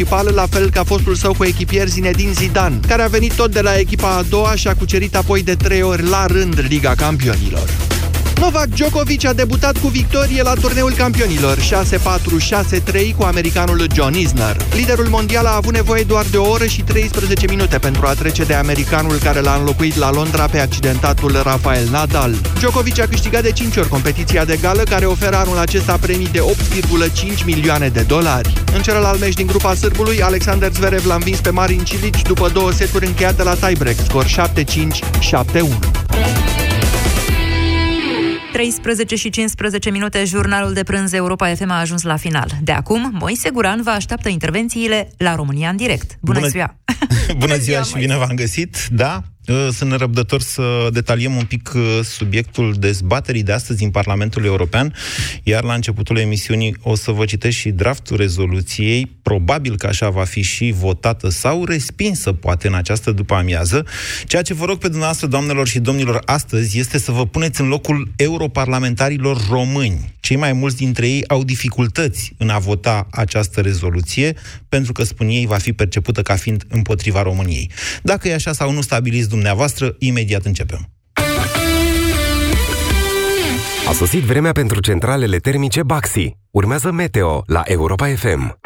principal, la fel ca fostul său cu echipier Zinedine Zidane, care a venit tot de la echipa a doua și a cucerit apoi de trei ori la rând Liga Campionilor. Novak Djokovic a debutat cu victorie la turneul campionilor 6-4, 6-3 cu americanul John Isner. Liderul mondial a avut nevoie doar de o oră și 13 minute pentru a trece de americanul care l-a înlocuit la Londra pe accidentatul Rafael Nadal. Djokovic a câștigat de 5 ori competiția de gală care oferă anul acesta premii de 8,5 milioane de dolari. În celălalt meci din grupa sârbului, Alexander Zverev l-a învins pe Marin Cilic după două seturi încheiate la tiebreak, scor 7-5, 7-1. 13 și 15 minute, jurnalul de prânz Europa FM a ajuns la final. De acum, Moise Guran vă așteaptă intervențiile la România în direct. Bună, Bună ziua! Bună ziua și bine v-am găsit! Da, Uh, sunt nerăbdător să detaliem un pic uh, subiectul dezbaterii de astăzi în Parlamentul European, iar la începutul emisiunii o să vă citesc și draftul rezoluției, probabil că așa va fi și votată sau respinsă, poate, în această după-amiază. Ceea ce vă rog pe dumneavoastră, doamnelor și domnilor, astăzi este să vă puneți în locul europarlamentarilor români. Cei mai mulți dintre ei au dificultăți în a vota această rezoluție, pentru că, spun ei, va fi percepută ca fiind împotriva României. Dacă e așa sau nu stabiliți dumneavoastră, imediat începem. A sosit vremea pentru centralele termice Baxi. Urmează Meteo la Europa FM.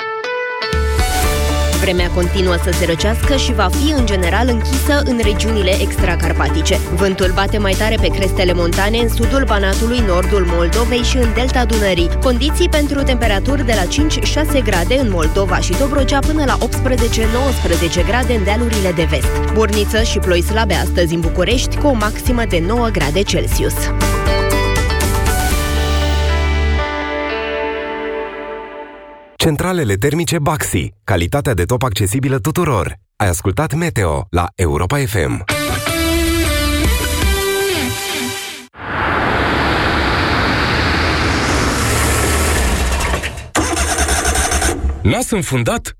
Vremea continuă să se răcească și va fi în general închisă în regiunile extracarpatice. Vântul bate mai tare pe crestele montane în sudul Banatului, nordul Moldovei și în delta Dunării. Condiții pentru temperaturi de la 5-6 grade în Moldova și Dobrogea până la 18-19 grade în dealurile de vest. Burniță și ploi slabe astăzi în București cu o maximă de 9 grade Celsius. Centralele termice Baxi. Calitatea de top accesibilă tuturor. Ai ascultat Meteo la Europa FM. Nas înfundat?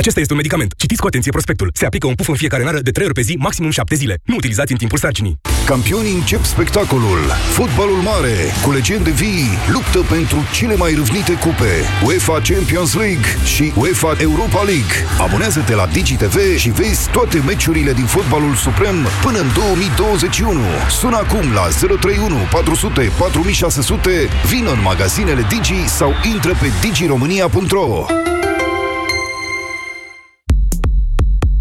Acesta este un medicament. Citiți cu atenție prospectul. Se aplică un puf în fiecare nară de 3 ori pe zi, maximum 7 zile. Nu utilizați în timpul sarcinii. Campionii încep spectacolul. Fotbalul mare, cu legende vii, luptă pentru cele mai râvnite cupe. UEFA Champions League și UEFA Europa League. Abonează-te la DigiTV și vezi toate meciurile din fotbalul suprem până în 2021. Sună acum la 031 400 4600, vină în magazinele Digi sau intră pe digiromania.ro.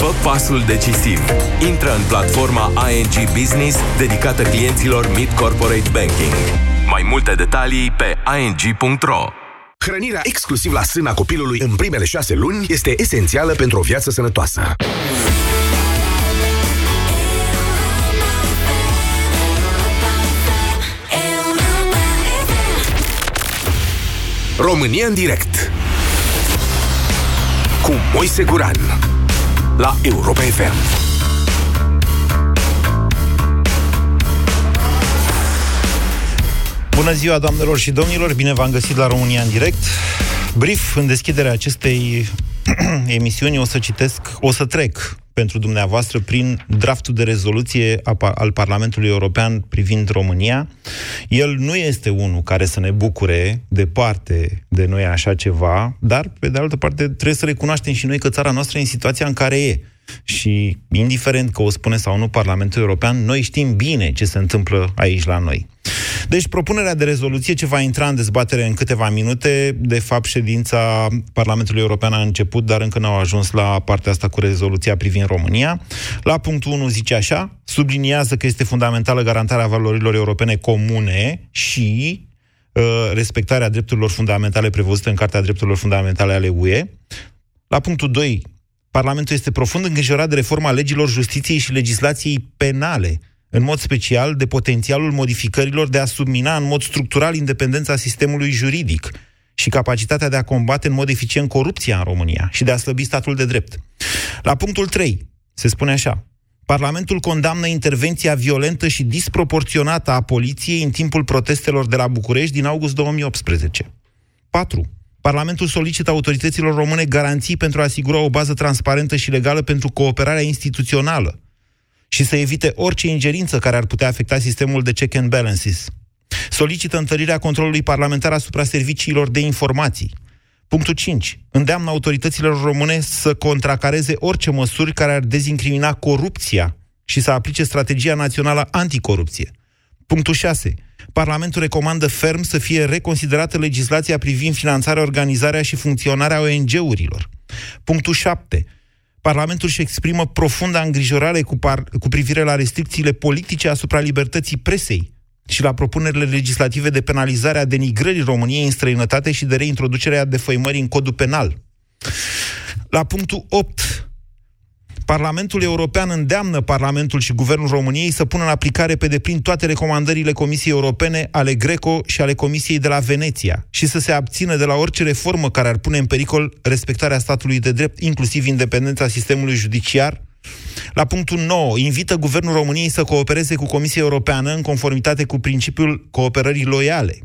Fă pasul decisiv. Intră în platforma ING Business dedicată clienților Mid Corporate Banking. Mai multe detalii pe ing.ro Hrănirea exclusiv la sâna copilului în primele șase luni este esențială pentru o viață sănătoasă. România în direct cu Moise Guran la Europa FM. Bună ziua, doamnelor și domnilor! Bine v-am găsit la România în direct. Brief, în deschiderea acestei emisiuni o să citesc, o să trec pentru dumneavoastră prin draftul de rezoluție al Parlamentului European privind România. El nu este unul care să ne bucure departe de noi așa ceva, dar, pe de altă parte, trebuie să recunoaștem și noi că țara noastră e în situația în care e. Și, indiferent că o spune sau nu Parlamentul European, noi știm bine ce se întâmplă aici la noi. Deci, propunerea de rezoluție ce va intra în dezbatere în câteva minute, de fapt, ședința Parlamentului European a început, dar încă n-au ajuns la partea asta cu rezoluția privind România. La punctul 1 zice așa, subliniază că este fundamentală garantarea valorilor europene comune și uh, respectarea drepturilor fundamentale prevăzute în Cartea Drepturilor Fundamentale ale UE. La punctul 2, Parlamentul este profund îngrijorat de reforma legilor justiției și legislației penale, în mod special de potențialul modificărilor de a submina în mod structural independența sistemului juridic și capacitatea de a combate în mod eficient corupția în România și de a slăbi statul de drept. La punctul 3 se spune așa. Parlamentul condamnă intervenția violentă și disproporționată a poliției în timpul protestelor de la București din august 2018. 4. Parlamentul solicită autorităților române garanții pentru a asigura o bază transparentă și legală pentru cooperarea instituțională și să evite orice ingerință care ar putea afecta sistemul de check and balances. Solicită întărirea controlului parlamentar asupra serviciilor de informații. Punctul 5. Îndeamnă autoritățile române să contracareze orice măsuri care ar dezincrimina corupția și să aplice strategia națională anticorupție. Punctul 6. Parlamentul recomandă ferm să fie reconsiderată legislația privind finanțarea, organizarea și funcționarea ONG-urilor. Punctul 7. Parlamentul își exprimă profunda îngrijorare cu, par- cu privire la restricțiile politice asupra libertății presei și la propunerile legislative de penalizare a denigrării României în străinătate și de reintroducerea defăimării în codul penal. La punctul 8, Parlamentul European îndeamnă Parlamentul și Guvernul României să pună în aplicare pe deplin toate recomandările Comisiei Europene, ale Greco și ale Comisiei de la Veneția și să se abțină de la orice reformă care ar pune în pericol respectarea statului de drept, inclusiv independența sistemului judiciar. La punctul 9, invită Guvernul României să coopereze cu Comisia Europeană în conformitate cu principiul cooperării loiale.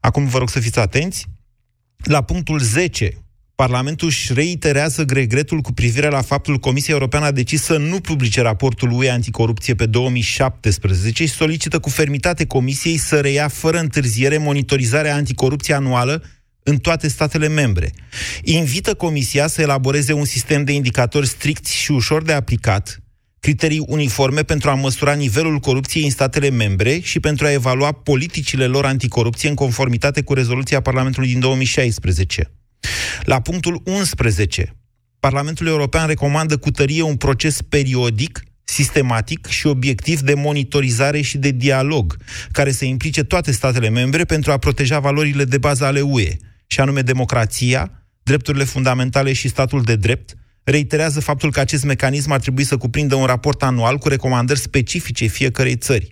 Acum vă rog să fiți atenți. La punctul 10, Parlamentul își reiterează regretul cu privire la faptul că Comisia Europeană a decis să nu publice raportul UE anticorupție pe 2017 și solicită cu fermitate Comisiei să reia fără întârziere monitorizarea anticorupție anuală în toate statele membre. Invită Comisia să elaboreze un sistem de indicatori stricți și ușor de aplicat, criterii uniforme pentru a măsura nivelul corupției în statele membre și pentru a evalua politicile lor anticorupție în conformitate cu rezoluția Parlamentului din 2016. La punctul 11, Parlamentul European recomandă cu tărie un proces periodic, sistematic și obiectiv de monitorizare și de dialog, care să implice toate statele membre pentru a proteja valorile de bază ale UE, și anume democrația, drepturile fundamentale și statul de drept, reiterează faptul că acest mecanism ar trebui să cuprindă un raport anual cu recomandări specifice fiecărei țări.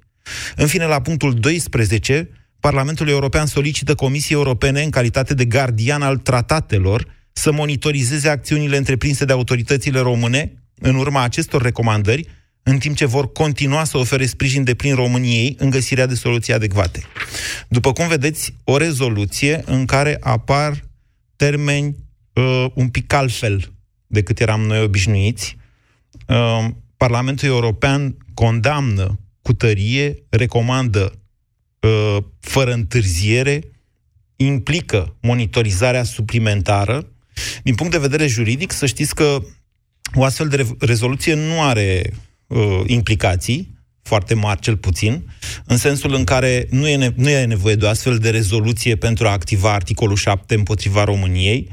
În fine, la punctul 12, Parlamentul European solicită Comisiei Europene, în calitate de gardian al tratatelor, să monitorizeze acțiunile întreprinse de autoritățile române în urma acestor recomandări, în timp ce vor continua să ofere sprijin de plin României în găsirea de soluții adecvate. După cum vedeți, o rezoluție în care apar termeni uh, un pic altfel decât eram noi obișnuiți. Uh, Parlamentul European condamnă cu tărie, recomandă uh, fără întârziere, implică monitorizarea suplimentară. Din punct de vedere juridic, să știți că o astfel de rezoluție nu are uh, implicații, foarte mari cel puțin, în sensul în care nu e, ne- nu e nevoie de o astfel de rezoluție pentru a activa articolul 7 împotriva României.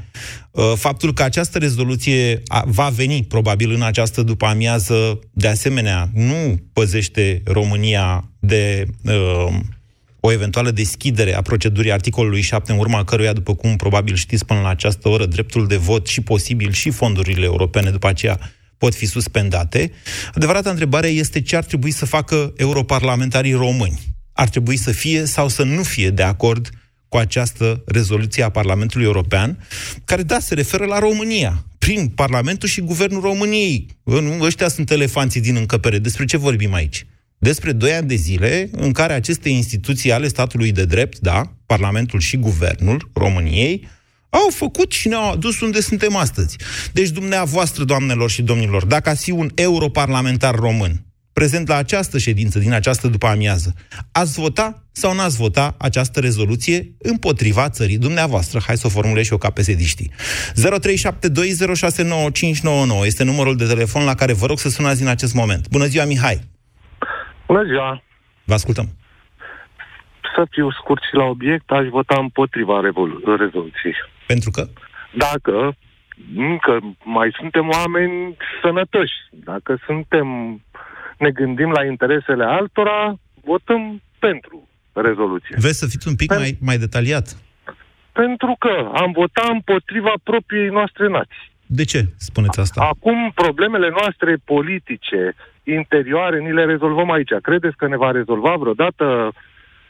Uh, faptul că această rezoluție va veni probabil în această după amiază, de asemenea, nu păzește România de uh, o eventuală deschidere a procedurii articolului 7, în urma căruia, după cum probabil știți până la această oră, dreptul de vot și posibil și fondurile europene după aceea pot fi suspendate. Adevărata întrebare este ce ar trebui să facă europarlamentarii români. Ar trebui să fie sau să nu fie de acord cu această rezoluție a Parlamentului European, care, da, se referă la România, prin Parlamentul și Guvernul României. Ăștia sunt elefanții din încăpere. Despre ce vorbim aici? Despre doi ani de zile în care aceste instituții ale statului de drept, da, Parlamentul și Guvernul României, au făcut și ne-au adus unde suntem astăzi. Deci, dumneavoastră, doamnelor și domnilor, dacă ați fi un europarlamentar român, prezent la această ședință, din această după amiază, ați vota sau n-ați vota această rezoluție împotriva țării dumneavoastră? Hai să o formulez și eu ca pesediștii. 0372069599 este numărul de telefon la care vă rog să sunați în acest moment. Bună ziua, Mihai! Bună ziua! Vă ascultăm. Să fiu scurt și la obiect, aș vota împotriva revolu- rezoluției. Pentru că? Dacă încă mai suntem oameni sănătoși, dacă suntem, ne gândim la interesele altora, votăm pentru. rezoluție. Vreți să fiți un pic Pen- mai, mai detaliat? Pentru că am votat împotriva propriei noastre nații. De ce spuneți asta? Acum, problemele noastre politice, interioare, ni le rezolvăm aici. Credeți că ne va rezolva vreodată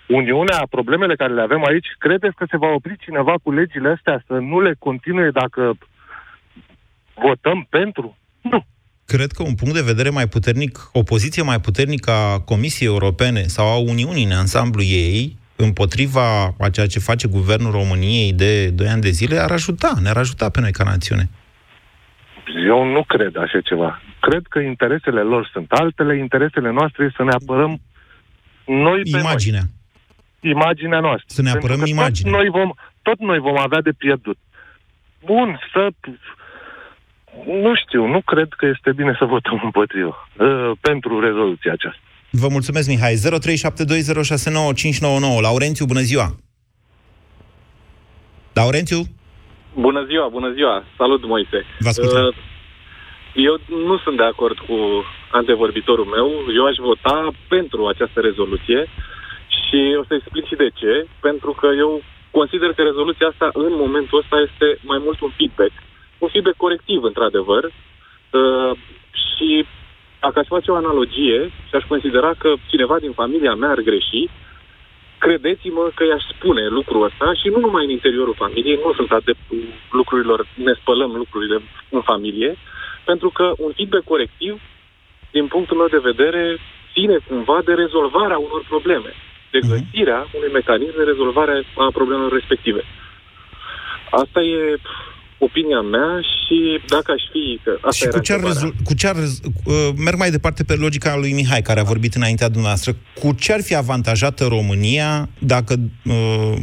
Uniunea, problemele care le avem aici? Credeți că se va opri cineva cu legile astea să nu le continue dacă votăm pentru? Nu. Cred că un punct de vedere mai puternic, o poziție mai puternică a Comisiei Europene sau a Uniunii în ansamblu ei, împotriva a ceea ce face Guvernul României de 2 ani de zile, ar ajuta, ne-ar ajuta pe noi ca națiune. Eu nu cred așa ceva. Cred că interesele lor sunt altele, interesele noastre este să ne apărăm noi pe Imaginea. noi. Imaginea noastră. Să ne apărăm Pentru că imaginea. Tot noi, vom, tot noi vom avea de pierdut. Bun, să... Nu știu, nu cred că este bine să votăm împotriva uh, pentru rezoluția aceasta. Vă mulțumesc, Mihai. 0372069599. Laurențiu, bună ziua! Laurențiu? Bună ziua, bună ziua. Salut, Moise. Vă ascultăm. Uh, Eu nu sunt de acord cu antevorbitorul meu. Eu aș vota pentru această rezoluție și o să explic și de ce. Pentru că eu consider că rezoluția asta, în momentul ăsta, este mai mult un feedback. Un feedback corectiv, într-adevăr. Uh, și dacă aș face o analogie și aș considera că cineva din familia mea ar greși, credeți-mă că i-aș spune lucrul ăsta și nu numai în interiorul familiei, nu sunt adeptul lucrurilor, ne spălăm lucrurile în familie, pentru că un feedback corectiv, din punctul meu de vedere, ține cumva de rezolvarea unor probleme, de găsirea unui mecanism de rezolvare a problemelor respective. Asta e pf, opinia mea și dacă aș fi... Că asta Și era cu ce, ar întrebarea. rezol- cu ce ar rez- uh, merg mai departe pe logica lui Mihai, care a vorbit înaintea dumneavoastră, cu ce ar fi avantajată România dacă, uh,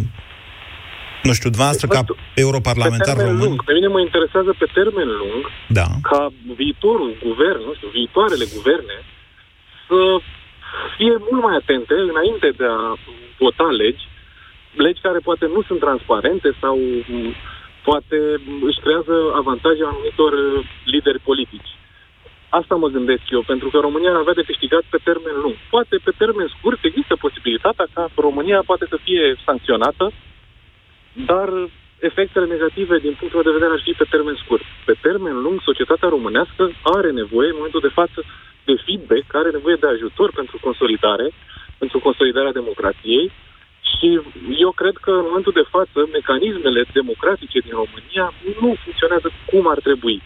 nu știu, dumneavoastră ca europarlamentar pe termen român, lung. Pe mine mă interesează pe termen lung da, ca viitorul guvern, nu știu, viitoarele guverne să fie mult mai atente înainte de a vota legi, legi care poate nu sunt transparente sau m, poate m, își creează avantaje anumitor uh, lideri politici. Asta mă gândesc eu, pentru că România ar avea de câștigat pe termen lung. Poate pe termen scurt există posibilitatea ca România poate să fie sancționată, dar efectele negative din punctul de vedere ar fi pe termen scurt. Pe termen lung, societatea românească are nevoie, în momentul de față, de feedback, are nevoie de ajutor pentru consolidare, pentru consolidarea democrației și eu cred că în momentul de față mecanismele democratice din România nu funcționează cum ar trebui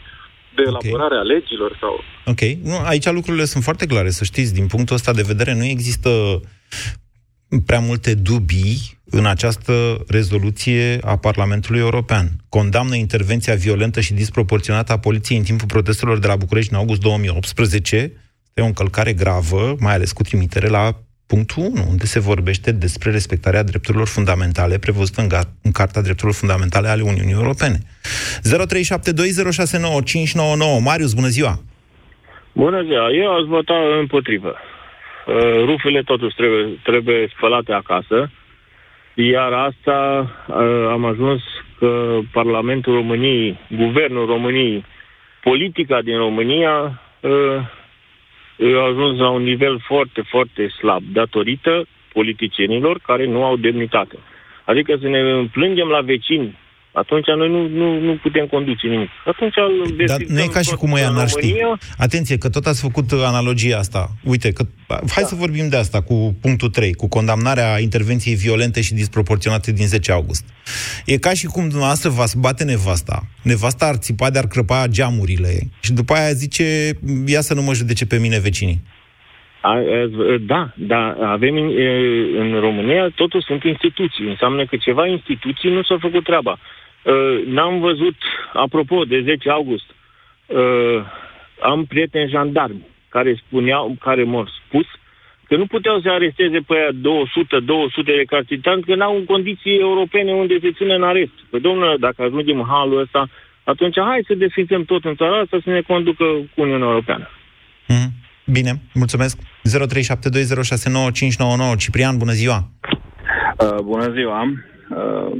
de elaborarea legilor sau Ok. Nu, aici lucrurile sunt foarte clare, să știți. Din punctul ăsta de vedere, nu există prea multe dubii în această rezoluție a Parlamentului European. Condamnă intervenția violentă și disproporționată a poliției în timpul protestelor de la București în august 2018. Este o încălcare gravă, mai ales cu trimitere la punctul 1, unde se vorbește despre respectarea drepturilor fundamentale prevăzute în, ga- în Carta Drepturilor Fundamentale ale Uniunii Europene. 0372069599. Marius, bună ziua! Bună ziua, eu aș vota împotrivă. Uh, Rufele totuși trebuie, trebuie spălate acasă, iar asta uh, am ajuns că Parlamentul României, Guvernul României, politica din România uh, a ajuns la un nivel foarte, foarte slab, datorită politicienilor care nu au demnitate. Adică să ne plângem la vecini, atunci noi nu, nu, nu putem conduce nimic. Atunci îl Dar nu e ca și cum ăia n-ar ști. România, Atenție, că tot ați făcut uh, analogia asta. Uite, că, hai să vorbim de asta cu punctul 3, cu condamnarea intervenției violente și disproporționate din 10 august. E ca și cum dumneavoastră v-ați bate nevasta. Nevasta ar țipa de ar crăpa geamurile și după aia zice, ia să nu mă judece pe mine vecinii. A, a, Da, dar avem în, e, în România, totul sunt instituții. Înseamnă că ceva instituții nu s-au făcut treaba. Uh, N-am văzut, apropo de 10 august, uh, am prieteni jandarmi care spuneau, care m-au spus că nu puteau să aresteze pe aia 200-200 de cartitanți, că n-au în condiții europene unde se ține în arest. Păi, domnule, dacă ajungem în halul ăsta, atunci hai să desfințăm tot în țara asta să ne conducă cu Uniunea Europeană. Mhm. Bine, mulțumesc. 0372069599. Ciprian, bună ziua! Uh, bună ziua! Uh,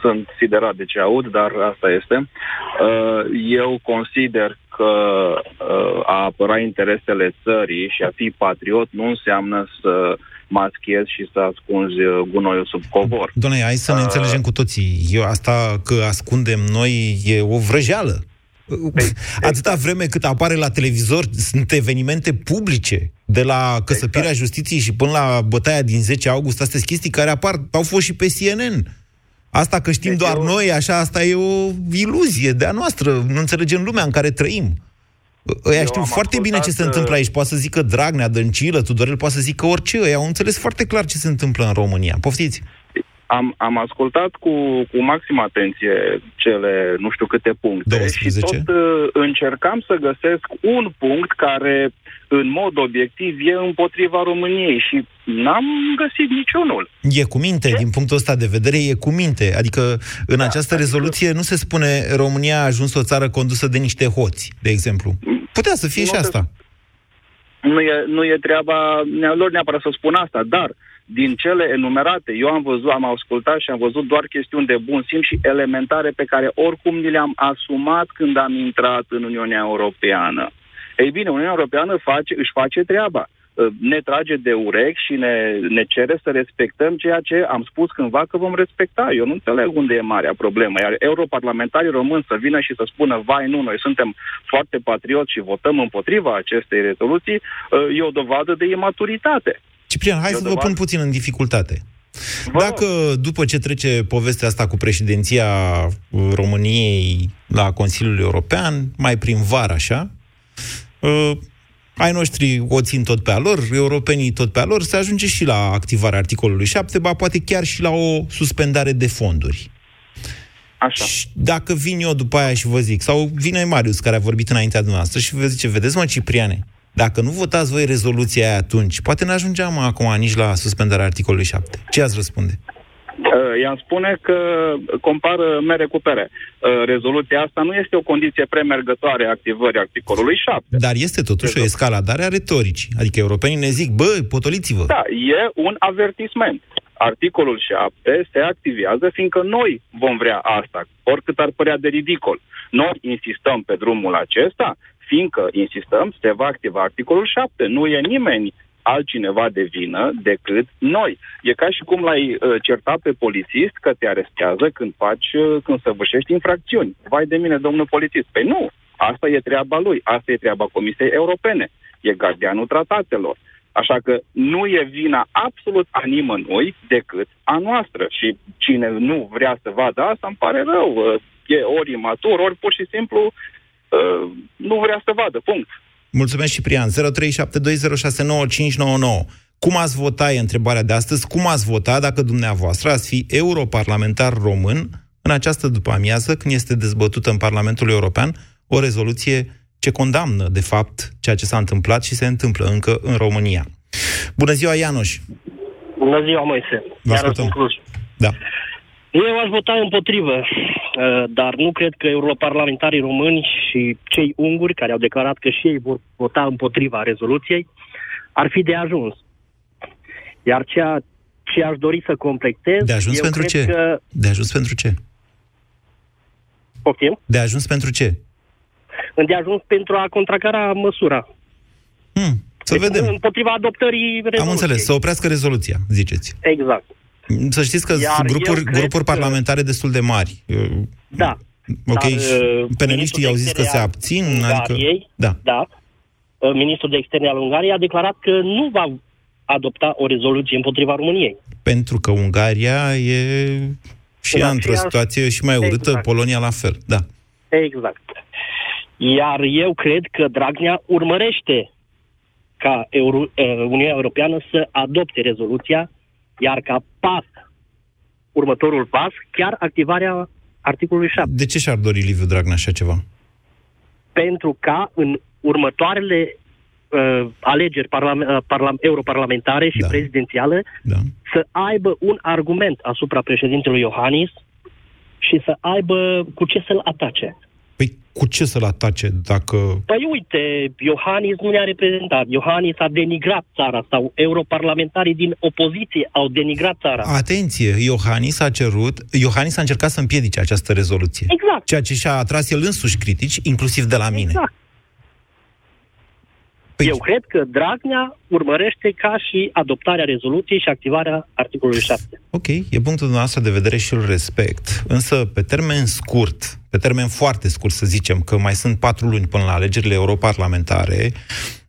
sunt siderat de ce aud, dar asta este. Uh, eu consider că uh, a apăra interesele țării și a fi patriot nu înseamnă să maschezi și să ascunzi uh, gunoiul sub covor. Doamne, hai să ne Uh, înțelegem cu toții. Eu asta că ascundem noi e o vrăjeală. Atâta vreme cât apare la televizor, sunt evenimente publice, de la căsăpirea justiției și până la bătaia din 10 august, astea sunt chestii care apar, au fost și pe CNN. Asta că știm doar noi, așa, asta e o iluzie de-a noastră. Nu înțelegem lumea în care trăim. Ăia Eu știu am foarte bine ce se ascultat, întâmplă uh, aici. Poate să zică Dragnea, Dăncilă, Tudorel, poate să zică orice. Ăia au înțeles foarte clar ce se întâmplă în România. Poftiți! Am, am ascultat cu, cu maximă atenție cele nu știu câte puncte 12. și tot uh, încercam să găsesc un punct care în mod obiectiv e împotriva României și n-am găsit niciunul. E cu minte, din punctul ăsta de vedere, e cu minte. Adică în această rezoluție nu se spune România a ajuns o țară condusă de niște hoți, de exemplu. Putea să fie Nu și se- asta. Nu e, nu e treaba nea- lor neapărat să spun asta, dar din cele enumerate, eu am văzut, am ascultat și am văzut doar chestiuni de bun simț și elementare pe care oricum ni le-am asumat când am intrat în Uniunea Europeană. Ei bine, Uniunea Europeană face, își face treaba. Uh, Ne trage de urechi și ne, ne cere să respectăm ceea ce am spus cândva că vom respecta. Eu nu înțeleg unde e marea problemă. Iar europarlamentarii români să vină și să spună, vai, nu, noi suntem foarte patrioți și votăm împotriva acestei rezoluții, uh, e o dovadă de imaturitate. Ciprian, hai E o să vă dovadă- pun puțin în dificultate. Dacă după ce trece povestea asta cu președinția uh, României la Consiliul European, mai prin vară așa, uh, ai noștri o țin tot pe a lor, europenii tot pe a lor, se ajunge și la activarea articolului 7, ba poate chiar și la o suspendare de fonduri. Așa. Și dacă vin eu după aia și vă zic, sau vine Marius, care a vorbit înaintea dumneavoastră, și vă zice, vedeți mă, Cipriane, dacă nu votați voi rezoluția aia atunci, poate ne ajungeam acum nici la suspendarea articolului 7. Ce ați răspunde? Uh, I-am spune că compară mere cu pere. Uh, Rezoluția asta nu este o condiție premergătoare a activării articolului 7. Dar este totuși o escaladare a retoricii. Adică europenii ne zic, bă, potoliți-vă. Da, e un avertisment. Articolul 7 se activează fiindcă noi vom vrea asta, oricât ar părea de ridicol. Noi insistăm pe drumul acesta, fiindcă insistăm, se va activa articolul 7. Nu e nimeni altcineva de vină decât noi. E ca și cum l-ai uh, certat pe polițist că te arestează când faci, uh, când săvârșești infracțiuni. Vai de mine, domnul polițist. Păi nu, asta e treaba lui, asta e treaba Comisiei Europene, e gardianul tratatelor. Așa că nu e vina absolut a nimănui decât a noastră. Și cine nu vrea să vadă asta, îmi pare rău. uh, E ori imatur, ori pur și simplu uh, nu vrea să vadă. Punct. Mulțumesc, Ciprian. 0372069599. Cum ați vota, e întrebarea de astăzi, cum ați vota dacă dumneavoastră ați fi europarlamentar român în această după-amiază, când este dezbătută în Parlamentul European o rezoluție ce condamnă, de fapt, ceea ce s-a întâmplat și se întâmplă încă în România. Bună ziua, Ianuș! Bună ziua, Moise. Vă Iar ascultăm. sunt Cluj. Da. Eu aș vota împotrivă, uh, dar nu cred că europarlamentarii români și cei unguri, care au declarat că și ei vor vota împotriva rezoluției, ar fi de ajuns. Iar ceea ce aș dori să completez... De ajuns eu pentru cred ce? Că... De ajuns pentru ce? Poftim? De ajuns pentru ce? De ajuns pentru a contracara măsura. Hmm, să Deci, vedem. Împotriva adoptării rezoluției. Am înțeles, să oprească rezoluția, ziceți. Exact. Să știți că Iar sunt eu grupuri, cred grupuri că- parlamentare destul de mari. Da. Ok, Dar, și uh, peneliștii ministrul au de zis că se externe al abțin, adică... Ungariei, Da. da. Uh, Ministrul de externe al Ungariei a declarat că nu va adopta o rezoluție împotriva României. Pentru că Ungaria e și În ea într-o aceeași- situație și mai urâtă, Exact. Polonia la fel. Da. Exact. Iar eu cred că Dragnea urmărește ca Euro, uh, Uniunea Europeană să adopte rezoluția, iar ca pas, următorul pas, chiar activarea articolului 7. De ce și-ar dori Liviu Dragnea așa ceva? pentru ca în următoarele uh, alegeri parlam- uh, parlam- europarlamentare și da. prezidențiale da. să aibă un argument asupra președintelui Iohannis și să aibă cu ce să-l atace. Păi cu ce să-l atace dacă... Păi uite, Iohannis nu ne-a reprezentat. Iohannis a denigrat țara sau europarlamentarii din opoziție au denigrat țara. Atenție, Iohannis a cerut, Iohannis a încercat să împiedice această rezoluție. Exact. Ceea ce și-a atras el însuși critici, inclusiv de la mine. Exact. Păi... Eu cred că Dragnea urmărește ca și adoptarea rezoluției și activarea articolului 7. Ok, e punctul dumneavoastră de vedere și îl respect. Însă, pe termen scurt, pe termen foarte scurt, să zicem, că mai sunt patru luni până la alegerile europarlamentare,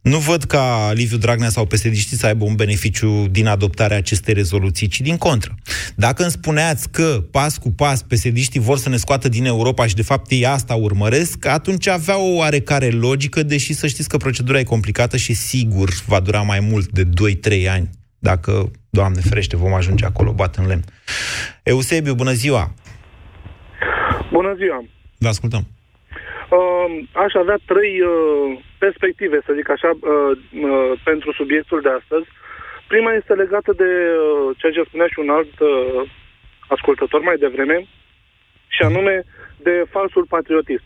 nu văd ca Liviu Dragnea sau psd să aibă un beneficiu din adoptarea acestei rezoluții, ci din contră. Dacă îmi spuneați că pas cu pas psd vor să ne scoată din Europa și de fapt ei asta urmăresc, atunci avea o oarecare logică, deși să știți că procedura e complicată și sigur va dura mai mult de 2-3 ani, dacă, Doamne ferește, vom ajunge acolo, bat în lemn. Eusebiu, bună ziua! Bună ziua! Vă ascultăm! Uh, aș avea trei uh, perspective, să zic așa, uh, uh, pentru subiectul de astăzi. Prima este legată de uh, ceea ce spunea și un alt uh, ascultător mai devreme, și anume de falsul patriotism.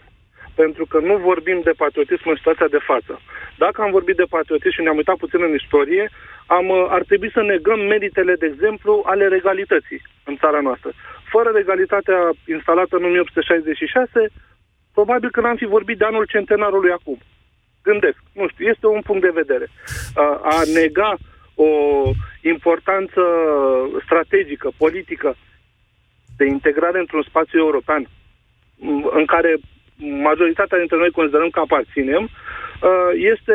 Pentru că nu vorbim de patriotism în situația de față. Dacă am vorbit de patriotism și ne-am uitat puțin în istorie, am, uh, ar trebui să negăm meritele, de exemplu, ale regalității în țara noastră. Fără regalitatea instalată în 1866, probabil că n-am fi vorbit de anul centenarului acum. Gândesc, nu știu, este un punct de vedere. A, a nega o importanță strategică, politică, de integrare într-un spațiu european în care majoritatea dintre noi considerăm că aparținem, este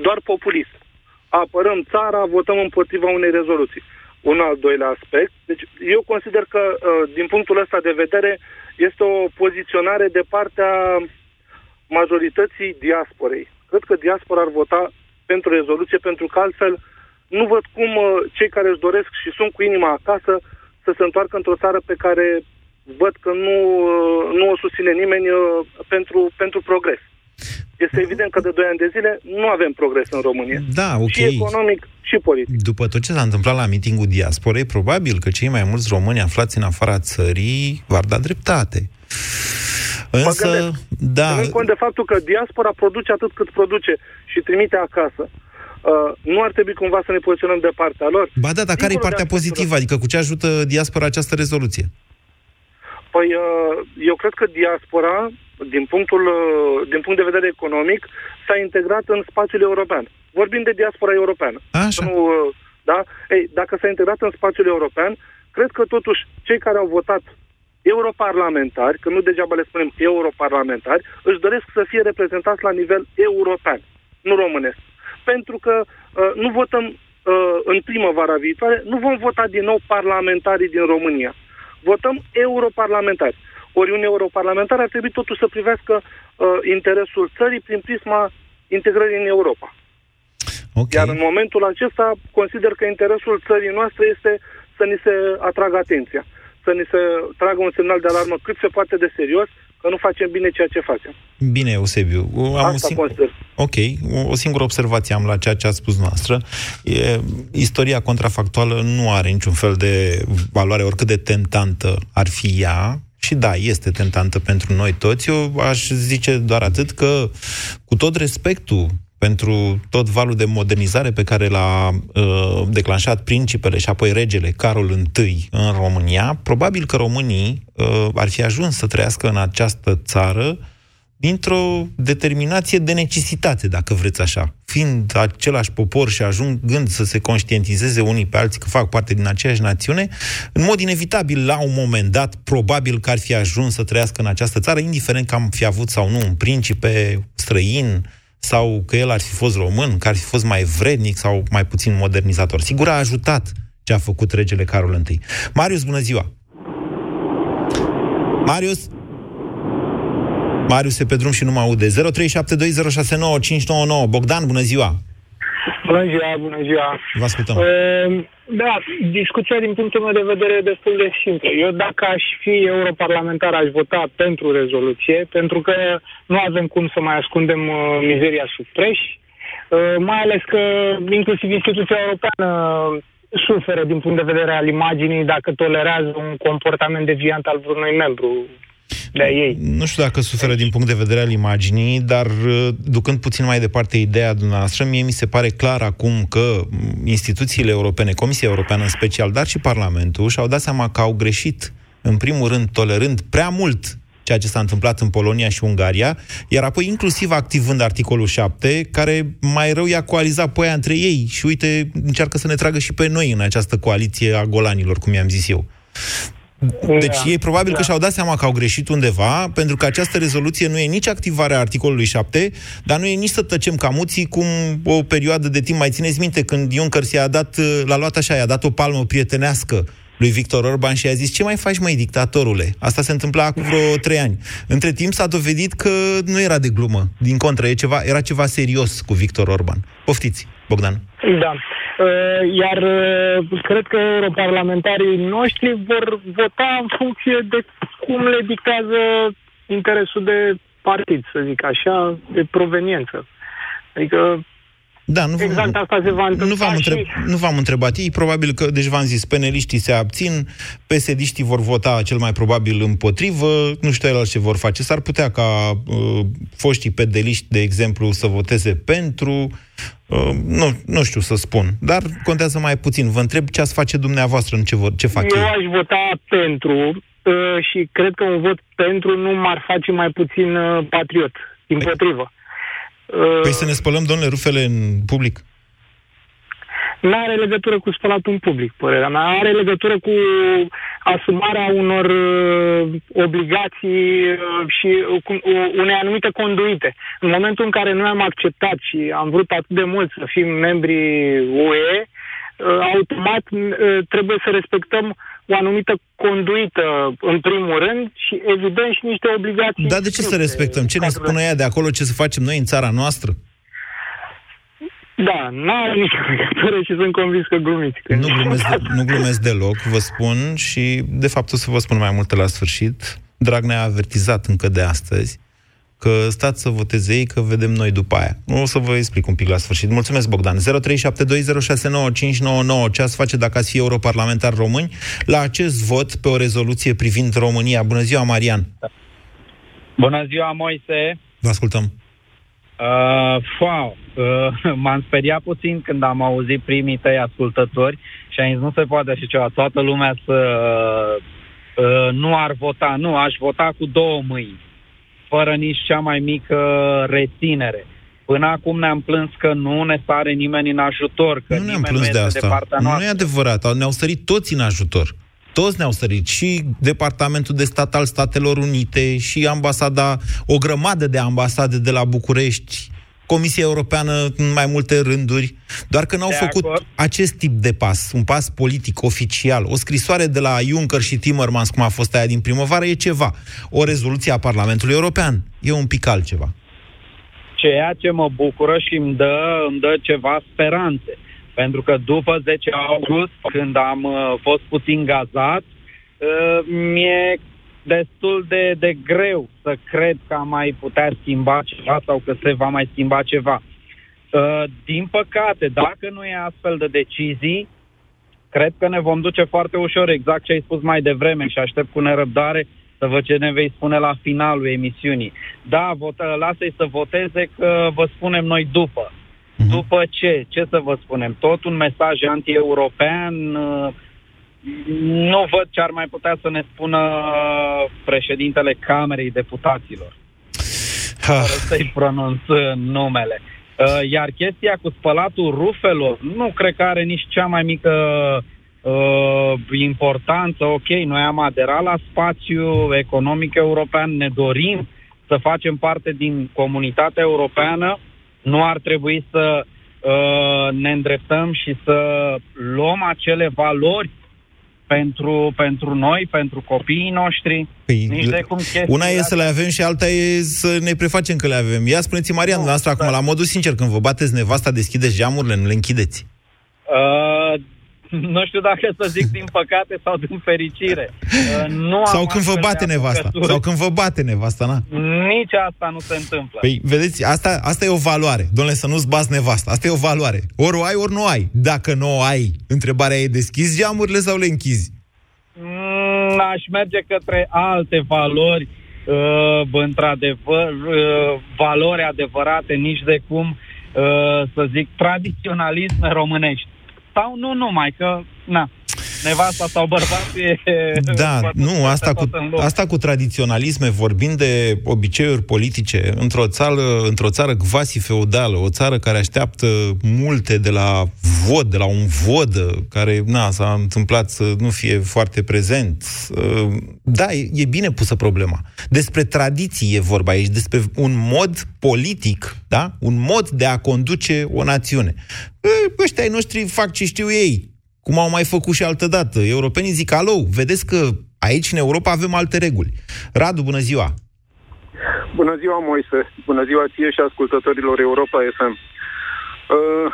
doar populist. Apărăm țara, votăm împotriva unei rezoluții. Un al doilea aspect. Deci eu consider că, din punctul ăsta de vedere, este o poziționare de partea majorității diasporei. Cred că diaspora ar vota pentru rezoluție, pentru că altfel nu văd cum uh, cei care își doresc și sunt cu inima acasă să se întoarcă într-o țară pe care văd că nu, uh, nu o susține nimeni uh, pentru, pentru progres. Este evident că de 2 ani de zile nu avem progres în România. Da, ok. Și economic, și politic. După tot ce s-a întâmplat la mitingul diasporei, probabil că cei mai mulți români aflați în afara țării v-ar da dreptate. Însă, da... În cont de faptul că diaspora produce atât cât produce și trimite acasă, uh, nu ar trebui cumva să ne poziționăm de partea lor? Ba da, dar care e partea pozitivă? Adică cu ce ajută diaspora această rezoluție? Păi, uh, eu cred că diaspora din, punctul, uh, din punct de vedere economic, s-a integrat în spațiul european. Vorbim de diaspora europeană. Așa. Nu, uh, da? Ei, dacă s-a integrat în spațiul european, cred că totuși cei care au votat europarlamentari, că nu degeaba le spunem europarlamentari, își doresc să fie reprezentați la nivel european, nu românesc. Pentru că uh, nu votăm uh, în primăvara viitoare, nu vom vota din nou parlamentarii din România. Votăm europarlamentari. Ori un europarlamentar ar trebui totuși să privească uh, interesul țării prin prisma integrării în Europa. Okay. Iar în momentul acesta consider că interesul țării noastre este să ni se atragă atenția, să ni se tragă un semnal de alarmă cât se poate de serios, că nu facem bine ceea ce facem. Bine, Eusebiu. Am Asta sing- consider. Ok, o singură observație am la ceea ce a spus noastră. E, istoria contrafactuală nu are niciun fel de valoare, oricât de tentantă ar fi ea, și da, este tentantă pentru noi toți. Eu aș zice doar atât că, cu tot respectul pentru tot valul de modernizare pe care l-a uh, declanșat principele și apoi regele Carol I în România, probabil că românii uh, ar fi ajuns să trăiască în această țară dintr-o determinație de necesitate, dacă vreți așa. Fiind același popor și ajungând să se conștientizeze unii pe alții că fac parte din aceeași națiune, în mod inevitabil, la un moment dat, probabil că ar fi ajuns să trăiască în această țară, indiferent că am fi avut sau nu un principe străin, sau că el ar fi fost român, că ar fi fost mai vrednic sau mai puțin modernizator. Sigur a ajutat ce a făcut regele Carol I. Marius, bună ziua! Marius? Marius e pe drum și nu mă aude. 0372069599. Bogdan, bună ziua! Bună ziua, bună ziua! Vă ascultăm. Uh, da, discuția din punctul meu de vedere e destul de simplă. Eu dacă aș fi europarlamentar aș vota pentru rezoluție, pentru că nu avem cum să mai ascundem uh, mizeria sub preș, uh, mai ales că inclusiv instituția europeană suferă din punct de vedere al imaginii dacă tolerează un comportament deviant al vreunui membru de ei. Nu știu dacă suferă din punct de vedere al imaginii, dar uh, ducând puțin mai departe ideea dumneavoastră, mie mi se pare clar acum că instituțiile europene, Comisia Europeană în special, dar și Parlamentul, și-au dat seama că au greșit, în primul rând, tolerând prea mult ceea ce s-a întâmplat în Polonia și Ungaria, iar apoi inclusiv activând articolul 7, care mai rău i-a coalizat pe aia între ei și uite, încearcă să ne tragă și pe noi în această coaliție a golanilor, cum i-am zis eu. Deci da, ei probabil da. că și-au dat seama că au greșit undeva, pentru că această rezoluție nu e nici activarea articolului 7, dar nu e nici să tăcem camuții cum o perioadă de timp. Mai țineți minte când Juncker s-a dat, l-a luat așa, i-a dat o palmă prietenească lui Victor Orban și a zis, ce mai faci, mai dictatorule? Asta se întâmpla acum vreo trei ani. Între timp s-a dovedit că nu era de glumă. Din contră, e ceva, era ceva serios cu Victor Orban. Poftiți, Bogdan. Da. Uh, iar uh, cred că europarlamentarii noștri vor vota în funcție de cum le dictează interesul de partid, să zic așa, de proveniență. Adică da, nu exact asta se va întâmpla nu v-am, întreb, și... nu v-am întrebat. Ei probabil că, deci v-am zis, peneliștii se abțin, psd vor vota cel mai probabil împotrivă, nu știu el ce vor face. S-ar putea ca uh, foștii pedeliști, de exemplu, să voteze pentru, uh, nu, nu știu să spun, dar contează mai puțin. Vă întreb ce ați face dumneavoăză, în ce, vor, ce fac Eu ei. aș vota pentru uh, și cred că un vot pentru nu m-ar face mai puțin uh, patriot. Împotrivă. Păi să ne spălăm, domnule, rufele în public? Nu are legătură cu spălatul în public, părerea mea. Are legătură cu asumarea unor uh, obligații uh, și uh, cu, uh, unei anumite conduite. În momentul în care noi am acceptat și am vrut atât de mult să fim membri UE, uh, automat uh, trebuie să respectăm o anumită conduită, în primul rând, și evident și niște obligații. Dar de ce să respectăm? Ce ne spune ea de acolo, ce să facem noi în țara noastră? Da, n-are nicio legătură și sunt convins că glumiți. Că nu, glumesc de, nu glumesc deloc, vă spun, și de fapt o să vă spun mai multe la sfârșit. Dragnea a avertizat încă de astăzi că stați să voteze ei, că vedem noi după aia. O să vă explic un pic la sfârșit. Mulțumesc, Bogdan. 0372069599. Ce ați face dacă ați fi europarlamentar români la acest vot pe o rezoluție privind România? Bună ziua, Marian! Bună ziua, Moise! Vă ascultăm. Uh, wow, uh, m-am speriat puțin când am auzit primii tăi ascultători și am zis, nu se poate așa ceva, toată lumea să uh, uh, nu ar vota, nu, aș vota cu două mâini fără nici cea mai mică reținere. Până acum ne-am plâns că nu ne sare nimeni în ajutor, că nu ne-am nimeni plâns nu de este asta. de partea noastră. Nu e adevărat. Ne-au sărit toți în ajutor. Toți ne-au sărit. Și Departamentul de Stat al Statelor Unite, și ambasada, o grămadă de ambasade de la București, Comisia Europeană în mai multe rânduri, doar că n-au De făcut acord. acest tip de pas, un pas politic, oficial. O scrisoare de la Juncker și Timmermans, cum a fost aia din primăvară, e ceva. O rezoluție a Parlamentului European e un pic altceva. Ceea ce mă bucură și îmi dă, îmi dă ceva speranțe. Pentru că după 10 august, când am uh, fost puțin gazat, uh, mi-e destul de, de greu să cred că am mai putea schimba ceva sau că se va mai schimba ceva. Uh, din păcate, dacă nu e astfel de decizii, cred că ne vom duce foarte ușor, exact ce ai spus mai devreme și aștept cu nerăbdare să văd ce ne vei spune la finalul emisiunii. Da, votă, lasă-i să voteze că vă spunem noi după. După ce? Ce să vă spunem? Tot un mesaj anti-european? Uh, Nu văd ce ar mai putea să ne spună uh, președintele Camerei Deputaților. Fără să-i pronunț uh, numele. Uh, Iar chestia cu spălatul rufelor, nu cred că are nici cea mai mică uh, importanță. Ok, noi am aderat la spațiu economic european, ne dorim să facem parte din comunitatea europeană, nu ar trebui să uh, ne îndreptăm și să luăm acele valori pentru, pentru noi, pentru copiii noștri. Păi, Nici de cum chestia Una e să le avem și alta e să ne prefacem că le avem. Ia spuneți Marian, dumneavoastră acum, la modul sincer, când vă bateți nevasta, deschideți geamurile, nu le închideți. Uh, nu știu dacă să zic din păcate sau din fericire. Uh, nu Sau am când vă astfel de bate nevasta. apucături. Sau când vă bate nevasta, na. Nici asta nu se întâmplă. Păi, vedeți, asta, asta e o valoare. Domnule, să nu-ți bați nevasta. Asta e o valoare. Ori o ai, ori nu ai. Dacă nu o ai, întrebarea e deschizi geamurile sau le închizi? Mm, aș merge către alte valori, uh, într-adevăr, uh, valori adevărate, nici de cum, uh, să zic, tradiționalisme românești. Sau nu numai, că, na. Nevasta sau bărbații... Da, nu, asta cu, asta cu tradiționalisme, vorbind de obiceiuri politice, într-o țară, într-o țară quasi feudală, o țară care așteaptă multe de la vod, de la un vod, care, na, s-a întâmplat să nu fie foarte prezent. Da, e, e bine pusă problema. Despre tradiții e vorba aici, despre un mod politic, da? Un mod de a conduce o națiune. Ăștia ai noștri fac ce știu ei cum au mai făcut și altă dată. Europenii zic, alo, vedeți că aici, în Europa, avem alte reguli. Radu, bună ziua! Bună ziua, Moise! Bună ziua ție și ascultătorilor Europa FM! Uh,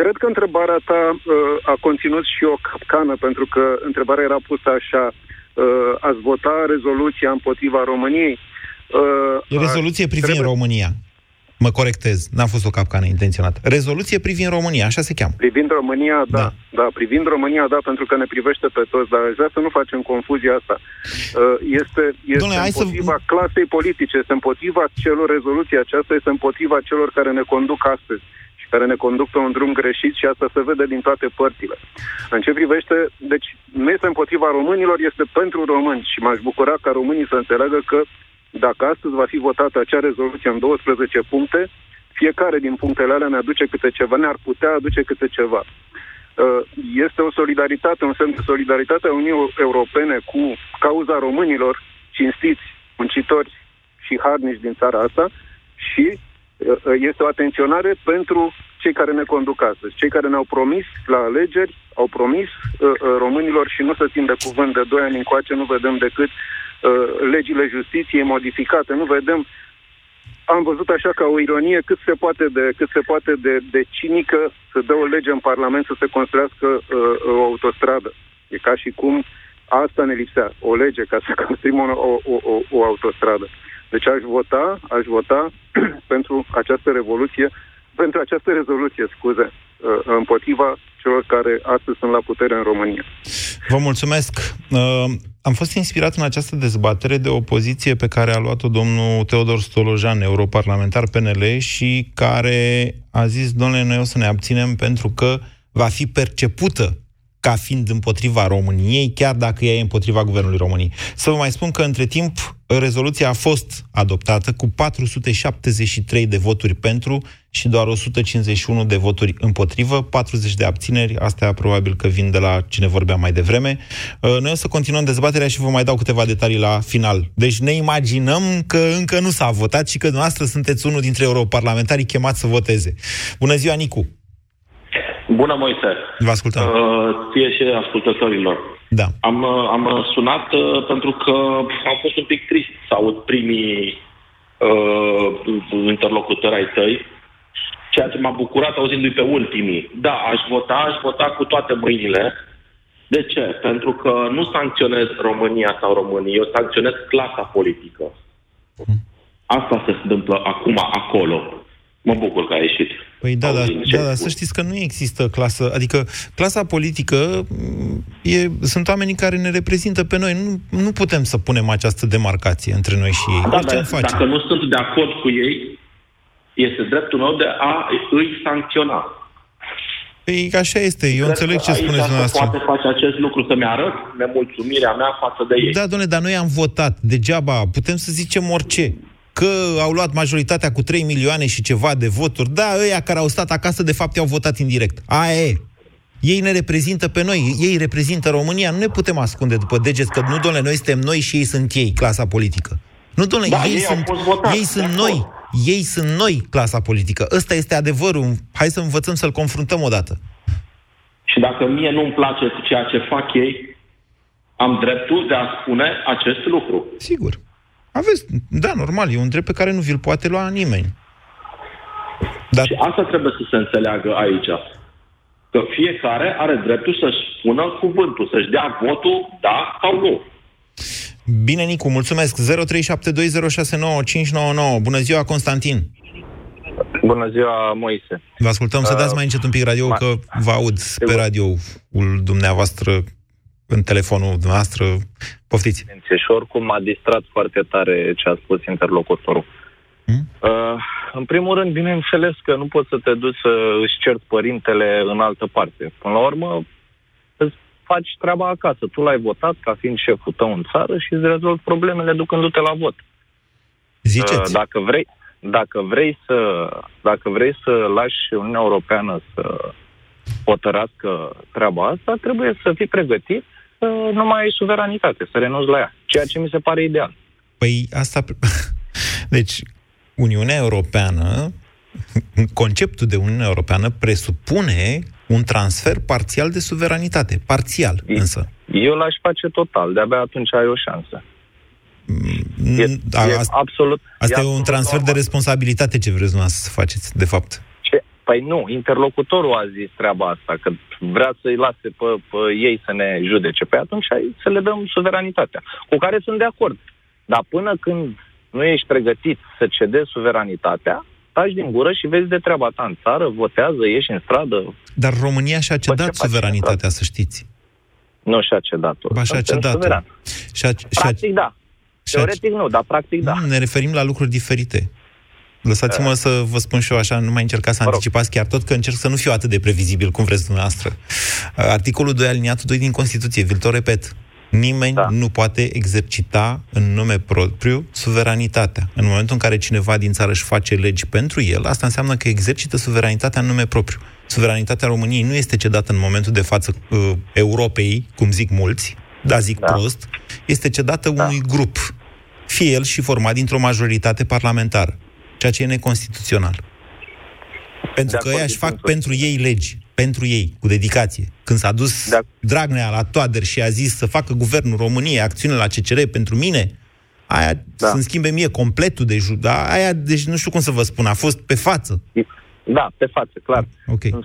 cred că întrebarea ta uh, a conținut și o capcană, pentru că întrebarea era pusă așa, uh, ați vota rezoluția împotriva României? Uh, e rezoluție privind trebuie... România. Mă corectez, n-a fost o capcană intenționată. Rezoluție privind România, așa se cheamă. Privind România, da. da. Da, privind România, da, pentru că ne privește pe toți, dar aș vrea să nu facem confuzia asta. Uh, este este Doamne, împotriva să... clasei politice, este împotriva celor, rezoluția aceasta este împotriva celor care ne conduc astăzi și care ne conduc pe un drum greșit și asta se vede din toate părțile. În ce privește, deci nu este împotriva românilor, este pentru români și m-aș bucura ca românii să înțeleagă că dacă astăzi va fi votată acea rezoluție în 12 puncte, fiecare din punctele alea ne aduce câte ceva, ne-ar putea aduce câte ceva. Uh, este o solidaritate, un semn de solidaritate a Uniunii Europene cu cauza românilor cinstiți, muncitori și harnici din țara asta și uh, este o atenționare pentru cei care ne conduc astăzi. Cei care ne-au promis la alegeri, au promis uh, românilor și nu se țin de cuvânt de doi ani încoace, nu vedem decât Uh, legile justiției modificate. Nu vedem am văzut așa ca o ironie cât se poate de, cât se poate de, de cinică să dă o lege în Parlament să se construiască uh, o autostradă. E ca și cum asta ne lipsea, o lege ca să construim o, o, o, o autostradă. Deci aș vota, aș vota pentru această revoluție, pentru această rezoluție, scuze, uh, împotriva celor care astăzi sunt la putere în România. Vă mulțumesc. Uh, am fost inspirat în această dezbatere de o poziție pe care a luat-o domnul Teodor Stolojan, europarlamentar PNL, și care a zis, domnule, noi o să ne abținem pentru că va fi percepută ca fiind împotriva României, chiar dacă ea e împotriva Guvernului României. Să vă mai spun că, între timp, rezoluția a fost adoptată cu 473 de voturi pentru și doar 151 de voturi împotrivă, 40 de abțineri, astea probabil că vin de la cine vorbea mai devreme. Uh, noi o să continuăm dezbaterea și vă mai dau câteva detalii la final. Deci ne imaginăm că încă nu s-a votat și că dumneavoastră sunteți unul dintre europarlamentarii chemați să voteze. Bună ziua, Nicu! Bună, Moise! Vă ascultăm. Uh, ție și ascultătorilor. Da. Am, uh, am sunat uh, pentru că am fost un pic trist să aud primii uh, interlocutori ai tăi, ceea ce m-a bucurat auzindu-i pe ultimii. Da, aș vota, aș vota cu toate mâinile. De ce? Pentru că nu sancționez România sau România, eu sancționez clasa politică. Mhm. Asta se întâmplă acum, acolo. Mă bucur că a ieșit. Păi da, da, da, da, să știți că nu există clasă, adică clasa politică e, sunt oamenii care ne reprezintă pe noi. Nu, nu putem să punem această demarcație între noi și ei. Da, deci dar face? dacă nu sunt de acord cu ei, este dreptul meu de a îi sancționa. Păi așa este, eu Cred înțeleg ce spuneți dumneavoastră. poate face acest lucru să-mi arăt nemulțumirea mea față de ei. Da, domnule, dar noi am votat degeaba, putem să zicem orice că au luat majoritatea cu 3 milioane și ceva de voturi. Da, ăia care au stat acasă, de fapt, i-au votat indirect. Aia e. Ei ne reprezintă pe noi, ei reprezintă România. Nu ne putem ascunde după deget că nu, domnule, noi suntem noi și ei sunt ei, clasa politică. Nu, domnule, da, ei, ei, sunt, votați, ei sunt noi. Ei sunt noi, clasa politică. Ăsta este adevărul. Hai să învățăm să-l confruntăm odată. Și dacă mie nu-mi place ceea ce fac ei, am dreptul de a spune acest lucru. Sigur. Aveți, da, normal, e un drept pe care nu vi-l poate lua nimeni. Dar... Și asta trebuie să se înțeleagă aici. Că fiecare are dreptul să-și spună cuvântul, să-și dea votul da sau nu. Bine, Nicu, mulțumesc. 0372069599. Bună ziua, Constantin. Bună ziua, Moise. Vă ascultăm, uh, să dați mai încet un pic radio, ma... că vă aud pe radioul dumneavoastră în telefonul noastră. Poftiți. Și oricum m-a distrat foarte tare ce a spus interlocutorul. Hmm? Uh, în primul rând, bineînțeles că nu poți să te duci să își cerți părintele în altă parte. Până la urmă, faci treaba acasă. Tu l-ai votat ca fiind șeful tău în țară și îți rezolvi problemele ducându-te la vot. Ziceți. Uh, dacă vrei, dacă vrei să, dacă vrei să lași Uniunea Europeană să hotărască treaba asta, trebuie să fii pregătit să nu mai ai suveranitate, să renunți la ea. Ceea ce mi se pare ideal. Păi asta... Deci, Uniunea Europeană, conceptul de Uniunea Europeană presupune un transfer parțial de suveranitate. Parțial, însă. Eu l-aș face total, de-abia atunci ai o șansă. E, a, e absolut. Asta e, e un transfer normal. de responsabilitate ce vreți dumneavoastră să faceți, de fapt. Ce? Păi nu, interlocutorul a zis treaba asta, că vrea să-i lase pe, pe ei să ne judece. Pe atunci să le dăm suveranitatea, cu care sunt de acord. Dar până când nu ești pregătit să cedezi suveranitatea, taci din gură și vezi de treaba ta în țară, votează, ieși în stradă. Dar România și-a cedat suveranitatea, să știți. Nu și-a cedat-o. Ba și-a cedat Și-a, practic, da. Teoretic nu, dar practic da. Ne referim la lucruri diferite. Lăsați-mă uh. să vă spun și eu așa, nu mai încercați să anticipați chiar tot, că încerc să nu fiu atât de previzibil cum vreți dumneavoastră. Articolul 2, aliniatul 2 din Constituție, vi-l tot repet. Nimeni da. nu poate exercita în nume propriu suveranitatea. În momentul în care cineva din țară își face legi pentru el, asta înseamnă că exercită suveranitatea în nume propriu. Suveranitatea României nu este cedată în momentul de față uh, Europei, cum zic mulți, da, zic da. prost, este cedată da. unui grup, fie el și format dintr-o majoritate parlamentară, ceea ce e neconstituțional. Pentru de că ei își fac pentru ei legi pentru ei, cu dedicație. Când s-a dus da. Dragnea la Toader și a zis să facă guvernul României acțiune la CCR pentru mine, aia da. să-mi schimbe mie completul de jur, da, aia, deci nu știu cum să vă spun, a fost pe față. Da, pe față, clar. Okay. Sunt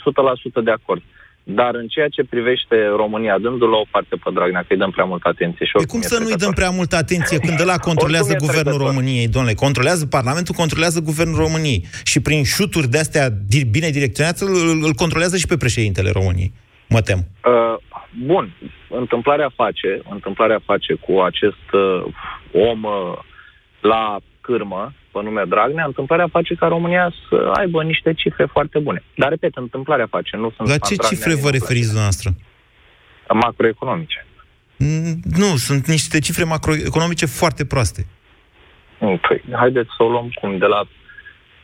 100% de acord. Dar în ceea ce privește România, dându-l la o parte pe Dragnea, că îi dăm prea multă atenție. Și e cum să nu-i dăm prea multă atenție când ăla controlează guvernul României, domnule? Controlează Parlamentul, controlează guvernul României. Și prin șuturi de-astea bine direcționate, îl, îl controlează și pe președintele României. Mă tem. Uh, bun. Întâmplarea face, întâmplarea face cu acest uh, om uh, la cârmă, pe nume Dragnea, întâmplarea face ca România să aibă niște cifre foarte bune. Dar, repet, întâmplarea face, nu sunt... La ce cifre vă referiți dumneavoastră? Macroeconomice. Mm, nu, sunt niște cifre macroeconomice foarte proaste. Păi, haideți să o luăm cum, de la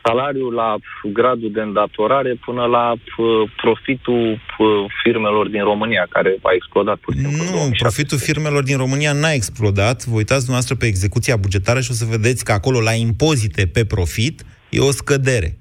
salariul la gradul de îndatorare până la profitul firmelor din România, care a explodat puțin. Nu, profitul firmelor din România n-a explodat. Vă uitați dumneavoastră pe execuția bugetară și o să vedeți că acolo, la impozite pe profit, e o scădere.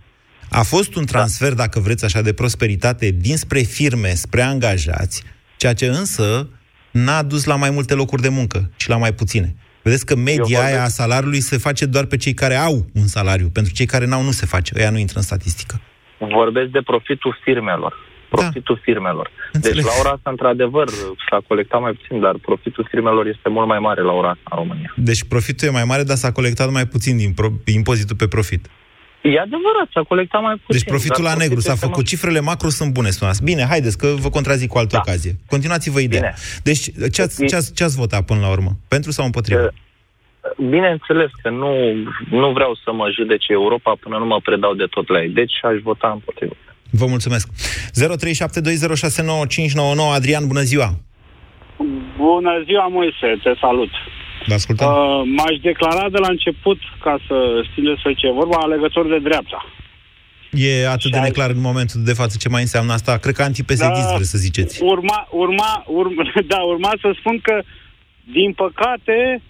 A fost un transfer, da. dacă vreți așa, de prosperitate dinspre firme spre angajați, ceea ce însă n-a dus la mai multe locuri de muncă, ci la mai puține. Vedeți că media aia a salariului se face doar pe cei care au un salariu. Pentru cei care n-au, nu se face. Ăia nu intră în statistică. Vorbesc de profitul firmelor. Profitul da. firmelor. Înțeleg. Deci la ora asta, într-adevăr, s-a colectat mai puțin, dar profitul firmelor este mult mai mare la ora asta în România. Deci profitul e mai mare, dar s-a colectat mai puțin din pro- impozitul pe profit. E adevărat, s-a colectat mai puțin. Deci profitul la negru s-a făcut. Cifrele macro sunt bune, spuneați. Bine, haideți, că vă contrazic cu altă da. ocazie. Continuați-vă ideea. Bine. Deci, ce ați, ce, ați, ce ați votat până la urmă? Pentru sau împotriva? Bineînțeles că nu, nu vreau să mă judece Europa până nu mă predau de tot la ei. Deci aș vota împotriva. Vă mulțumesc. 0372069599 Adrian, bună ziua! Bună ziua, Moise, te salut! Vă ascultăm. Uh, m-aș declara de la început, ca să știm despre ce vorba, alegător de dreapta. E atât și de neclar în momentul de față ce mai înseamnă asta. Cred că antipesedist da, vreți să ziceți. Urma, urma, urma, da, urma să spun că, din păcate,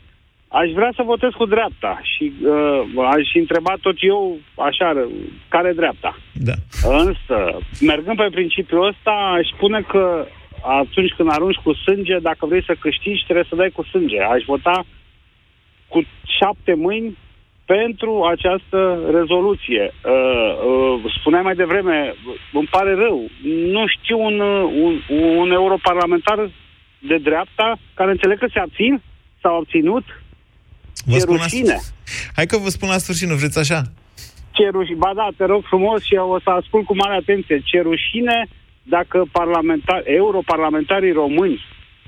aș vrea să votez cu dreapta și uh, aș întreba tot eu, așa, care dreapta. Da. Însă, mergând pe principiul ăsta, aș spune că atunci când arunci cu sânge, dacă vrei să câștigi, trebuie să dai cu sânge. Aș vota cu șapte mâini pentru această rezoluție. Uh, uh, spuneai mai devreme, îmi pare rău, nu știu un, un, un europarlamentar de dreapta care înțeleg că se abțin, s-au abținut, Vă ce rușine. La... Hai că vă spun la sfârșit, nu vreți așa? Ce rușine. Ba da, te rog frumos și eu o să ascult cu mare atenție. Ce rușine dacă parlamentar, europarlamentarii români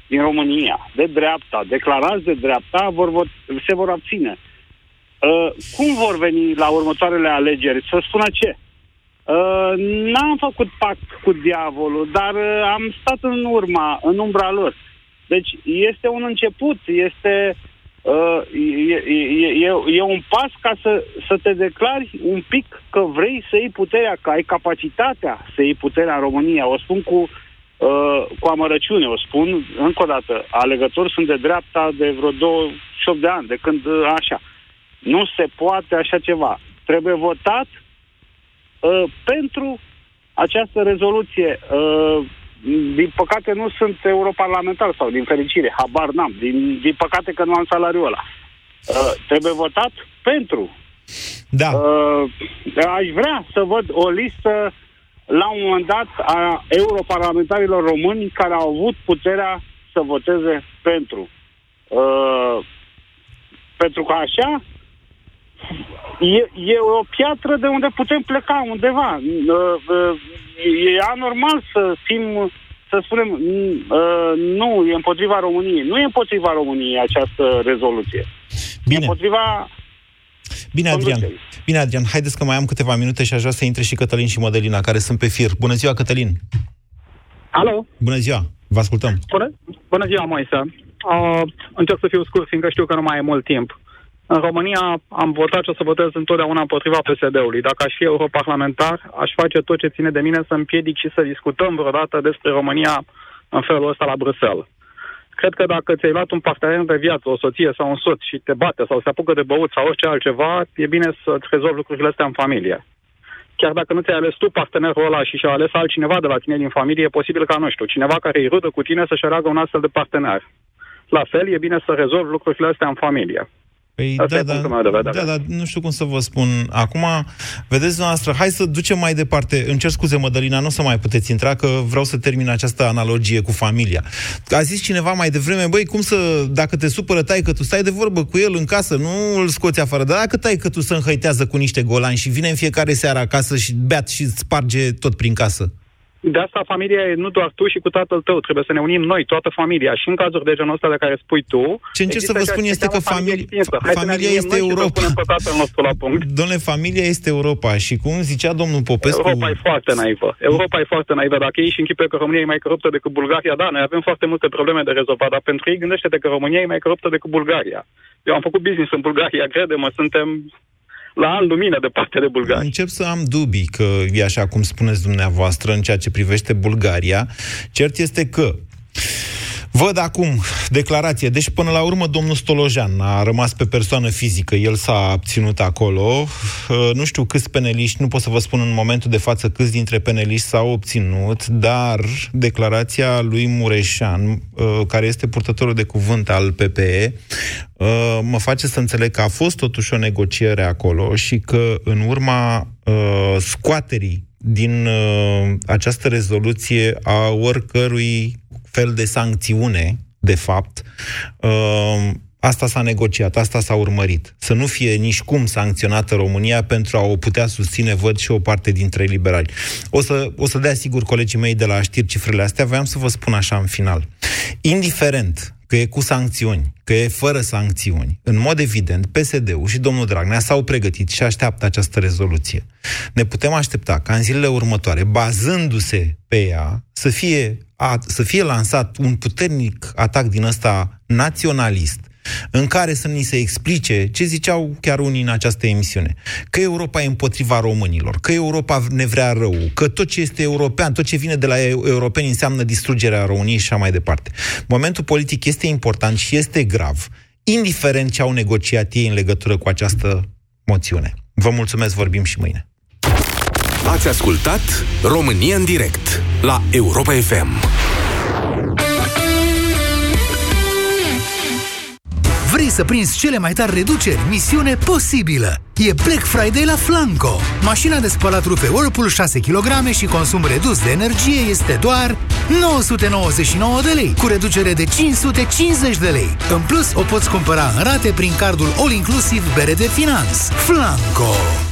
din România, de dreapta, declarați de dreapta, vor, vor, se vor abține. Uh, cum vor veni la următoarele alegeri? Să spună ce? Uh, n-am făcut pact cu diavolul, dar uh, am stat în urma, în umbra lor. Deci este un început, este uh, e, e, e, e un pas ca să, să te declari un pic că vrei să iei puterea, că ai capacitatea să iei puterea în România. O spun cu, uh, cu amărăciune, o spun încă o dată. Alegători sunt de dreapta de vreo 28 de ani, de când uh, așa. Nu se poate așa ceva. Trebuie votat uh, pentru această rezoluție. Uh, din păcate nu sunt europarlamentar sau din fericire, habar n-am. Din, din păcate că nu am salariul ăla. Uh, trebuie votat pentru. Da. Uh, aș vrea să văd o listă la un moment dat a europarlamentarilor români care au avut puterea să voteze pentru. Uh, pentru că așa e, e o piatră de unde putem pleca undeva. Uh, uh, e anormal să fim, să spunem, uh, nu, e împotriva României. Nu e împotriva României această rezoluție. Bine. E împotriva Bine, Adrian. Bine, Adrian, haideți că mai am câteva minute și aș vrea să intre și Cătălin și Mădălina, care sunt pe fir. Bună ziua, Cătălin! Alo! Bună ziua! Vă ascultăm! Bună, bună ziua, Moise! Uh, încerc să fiu scurt, fiindcă știu că nu mai e mult timp. În România am votat și o să votez întotdeauna împotriva PSD-ului. Dacă aș fi europarlamentar, aș face tot ce ține de mine să împiedic și să discutăm vreodată despre România în felul ăsta la Bruxelles. Cred că dacă ți-ai luat un partener de viață, o soție sau un soț și te bate sau se apucă de băut sau orice altceva, e bine să-ți rezolvi lucrurile astea în familie. Chiar dacă nu ți-ai ales tu partenerul ăla și și-a ales altcineva de la tine din familie, e posibil ca, nu știu, cineva care îi rudă cu tine să-și aleagă un astfel de partener. La fel, e bine să rezolvi lucrurile astea în familie. Păi, da, da, da, da, da, nu știu cum să vă spun. Acum, vedeți noastră, hai să ducem mai departe. Îmi cer scuze, Mădălina, nu o să mai puteți intra, că vreau să termin această analogie cu familia. A zis cineva mai devreme, băi, cum să, dacă te supără tai că tu stai de vorbă cu el în casă, nu îl scoți afară, dar dacă tai că tu să înhăitează cu niște golani și vine în fiecare seară acasă și beat și sparge tot prin casă. De asta familia e nu doar tu și cu tatăl tău. Trebuie să ne unim noi, toată familia. Și în cazuri de genul ăsta de care spui tu... Ce încerc să vă spun este că familie, familia este Europa. Domnule, familia este Europa. Și cum zicea domnul Popescu... Europa e foarte naivă. Europa e foarte naivă. Dacă ei și închipe că România e mai coruptă decât Bulgaria, da, noi avem foarte multe probleme de rezolvat, dar pentru ei gândește-te că România e mai coruptă decât Bulgaria. Eu am făcut business în Bulgaria, crede-mă, suntem la an lumină de partea de Bulgaria. Încep să am dubii că e așa cum spuneți dumneavoastră în ceea ce privește Bulgaria. Cert este că Văd acum declarație. Deci, până la urmă, domnul Stolojan a rămas pe persoană fizică. El s-a abținut acolo. Uh, nu știu câți peneliști, nu pot să vă spun în momentul de față câți dintre peneliști s-au obținut, dar declarația lui Mureșan, uh, care este purtătorul de cuvânt al PPE, uh, mă face să înțeleg că a fost totuși o negociere acolo și că în urma scoaterii din această rezoluție a oricărui fel de sancțiune, de fapt, uh, asta s-a negociat, asta s-a urmărit. Să nu fie nici cum sancționată România pentru a o putea susține, văd, și o parte dintre liberali. O să, o să dea sigur colegii mei de la știri cifrele astea, voiam să vă spun așa în final. Indiferent că e cu sancțiuni, că e fără sancțiuni, în mod evident, PSD-ul și domnul Dragnea s-au pregătit și așteaptă această rezoluție. Ne putem aștepta ca în zilele următoare, bazându-se pe ea, să fie, a, să fie lansat un puternic atac din ăsta naționalist, în care să ni se explice ce ziceau chiar unii în această emisiune. Că Europa e împotriva românilor, că Europa ne vrea rău, că tot ce este european, tot ce vine de la europeni înseamnă distrugerea României și așa mai departe. Momentul politic este important și este grav, indiferent ce au negociat ei în legătură cu această moțiune. Vă mulțumesc, vorbim și mâine. Ați ascultat România în direct la Europa FM. Vrei să prinzi cele mai tari reduceri? Misiune posibilă! E Black Friday la Flanco. Mașina de spălat rufe Whirlpool 6 kg și consum redus de energie este doar 999 de lei, cu reducere de 550 de lei. În plus, o poți cumpăra în rate prin cardul All Inclusive BRD Finance. Flanco.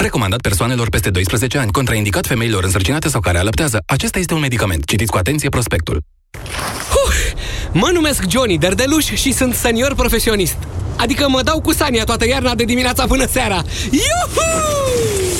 Recomandat persoanelor peste 12 ani, contraindicat femeilor însărcinate sau care alăptează. Acesta este un medicament. Citiți cu atenție prospectul. Huh! Mă numesc Johnny Derdeluș și sunt senior profesionist. Adică mă dau cu Sania toată iarna de dimineața până seara. Iuhu!